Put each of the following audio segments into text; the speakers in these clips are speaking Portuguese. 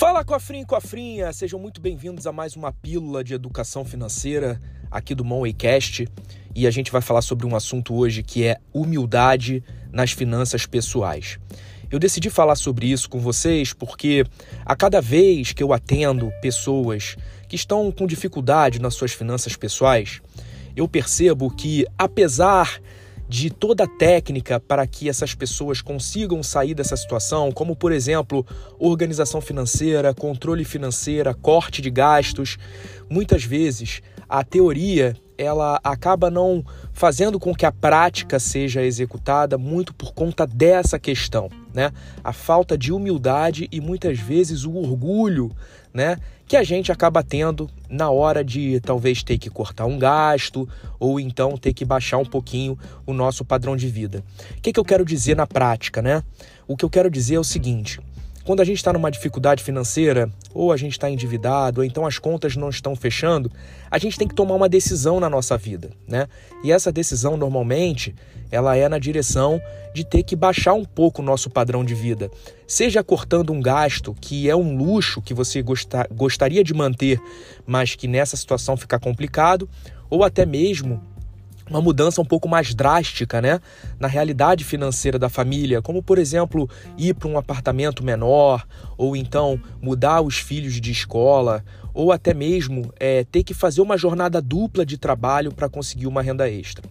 Fala cofrinho e cofrinha, sejam muito bem-vindos a mais uma pílula de educação financeira aqui do Monwaycast e a gente vai falar sobre um assunto hoje que é humildade nas finanças pessoais. Eu decidi falar sobre isso com vocês porque a cada vez que eu atendo pessoas que estão com dificuldade nas suas finanças pessoais, eu percebo que apesar de toda a técnica para que essas pessoas consigam sair dessa situação, como por exemplo, organização financeira, controle financeiro, corte de gastos. Muitas vezes a teoria ela acaba não fazendo com que a prática seja executada muito por conta dessa questão, né? A falta de humildade e muitas vezes o orgulho, né? Que a gente acaba tendo na hora de talvez ter que cortar um gasto ou então ter que baixar um pouquinho o nosso padrão de vida. O que, que eu quero dizer na prática, né? O que eu quero dizer é o seguinte: quando a gente está numa dificuldade financeira, ou a gente está endividado, ou então as contas não estão fechando, a gente tem que tomar uma decisão na nossa vida, né? E essa decisão normalmente ela é na direção de ter que baixar um pouco o nosso padrão de vida, seja cortando um gasto que é um luxo que você gostar, gostaria de manter, mas que nessa situação fica complicado, ou até mesmo uma mudança um pouco mais drástica né, na realidade financeira da família, como por exemplo ir para um apartamento menor, ou então mudar os filhos de escola, ou até mesmo é, ter que fazer uma jornada dupla de trabalho para conseguir uma renda extra.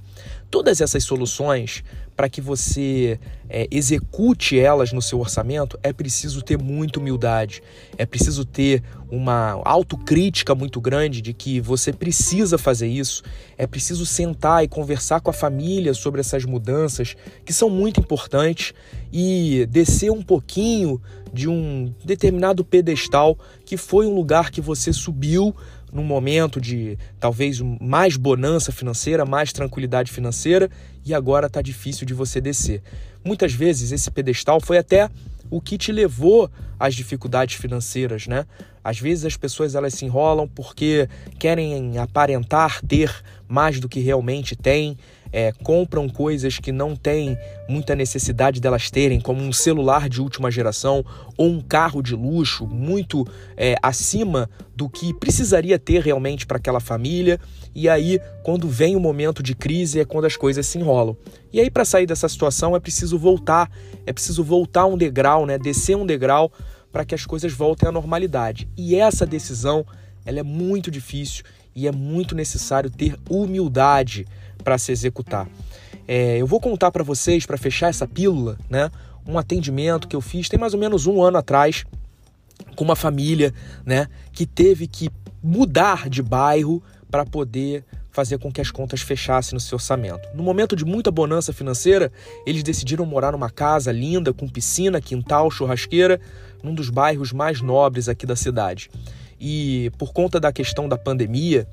Todas essas soluções, para que você é, execute elas no seu orçamento, é preciso ter muita humildade, é preciso ter uma autocrítica muito grande de que você precisa fazer isso, é preciso sentar e conversar com a família sobre essas mudanças que são muito importantes e descer um pouquinho de um determinado pedestal que foi um lugar que você subiu num momento de talvez mais bonança financeira, mais tranquilidade financeira e agora está difícil de você descer. Muitas vezes esse pedestal foi até o que te levou às dificuldades financeiras, né? Às vezes as pessoas elas se enrolam porque querem aparentar ter mais do que realmente têm, é, compram coisas que não têm muita necessidade delas terem, como um celular de última geração ou um carro de luxo muito é, acima do que precisaria ter realmente para aquela família. E aí, quando vem o momento de crise, é quando as coisas se enrolam. E aí, para sair dessa situação, é preciso voltar, é preciso voltar um degrau, né? descer um degrau para que as coisas voltem à normalidade. E essa decisão ela é muito difícil e é muito necessário ter humildade para se executar. É, eu vou contar para vocês, para fechar essa pílula, né, um atendimento que eu fiz tem mais ou menos um ano atrás com uma família né, que teve que mudar de bairro para poder fazer com que as contas fechassem no seu orçamento. No momento de muita bonança financeira, eles decidiram morar numa casa linda, com piscina, quintal, churrasqueira, num dos bairros mais nobres aqui da cidade. E por conta da questão da pandemia,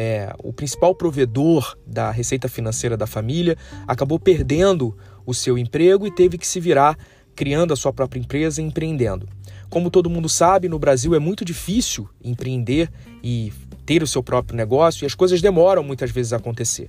é, o principal provedor da receita financeira da família acabou perdendo o seu emprego e teve que se virar criando a sua própria empresa e empreendendo. Como todo mundo sabe, no Brasil é muito difícil empreender e ter o seu próprio negócio e as coisas demoram muitas vezes a acontecer.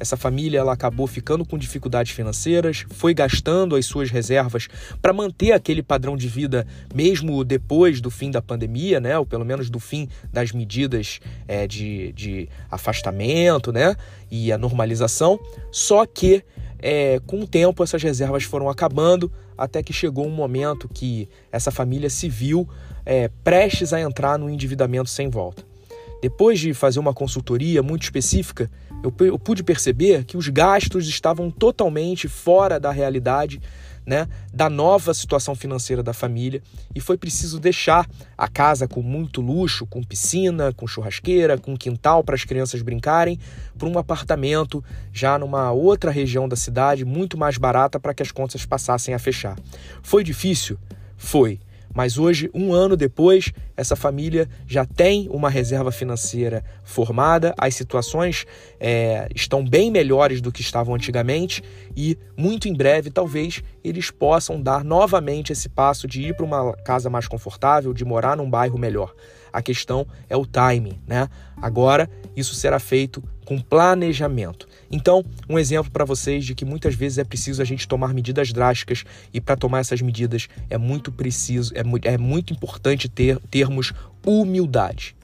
Essa família ela acabou ficando com dificuldades financeiras, foi gastando as suas reservas para manter aquele padrão de vida mesmo depois do fim da pandemia, né? Ou pelo menos do fim das medidas é, de, de afastamento, né? E a normalização. Só que é, com o tempo essas reservas foram acabando até que chegou um momento que essa família se viu é, prestes a entrar no endividamento sem volta. Depois de fazer uma consultoria muito específica, eu, eu pude perceber que os gastos estavam totalmente fora da realidade né, da nova situação financeira da família e foi preciso deixar a casa com muito luxo, com piscina, com churrasqueira, com quintal para as crianças brincarem, para um apartamento já numa outra região da cidade, muito mais barata para que as contas passassem a fechar. Foi difícil? Foi. Mas hoje, um ano depois, essa família já tem uma reserva financeira formada, as situações é, estão bem melhores do que estavam antigamente e muito em breve, talvez, eles possam dar novamente esse passo de ir para uma casa mais confortável, de morar num bairro melhor. A questão é o timing, né? Agora, isso será feito com planejamento. Então, um exemplo para vocês de que muitas vezes é preciso a gente tomar medidas drásticas e para tomar essas medidas é muito preciso, é, é muito importante ter termos humildade.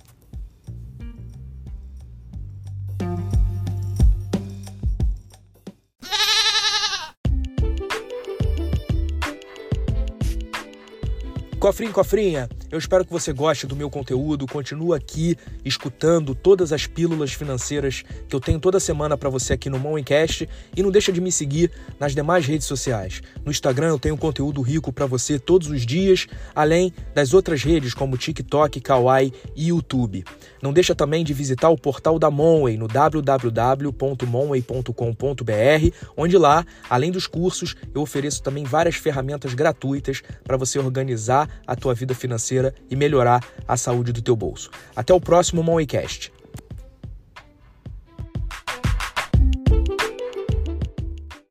Cofrinho, cofrinha, eu espero que você goste do meu conteúdo. Continua aqui escutando todas as pílulas financeiras que eu tenho toda semana para você aqui no Moencast e não deixa de me seguir nas demais redes sociais. No Instagram eu tenho conteúdo rico para você todos os dias, além das outras redes como TikTok, Kawaii e YouTube. Não deixa também de visitar o portal da Monway no www.monway.com.br, onde lá, além dos cursos, eu ofereço também várias ferramentas gratuitas para você organizar a tua vida financeira e melhorar a saúde do teu bolso. Até o próximo Moneycast.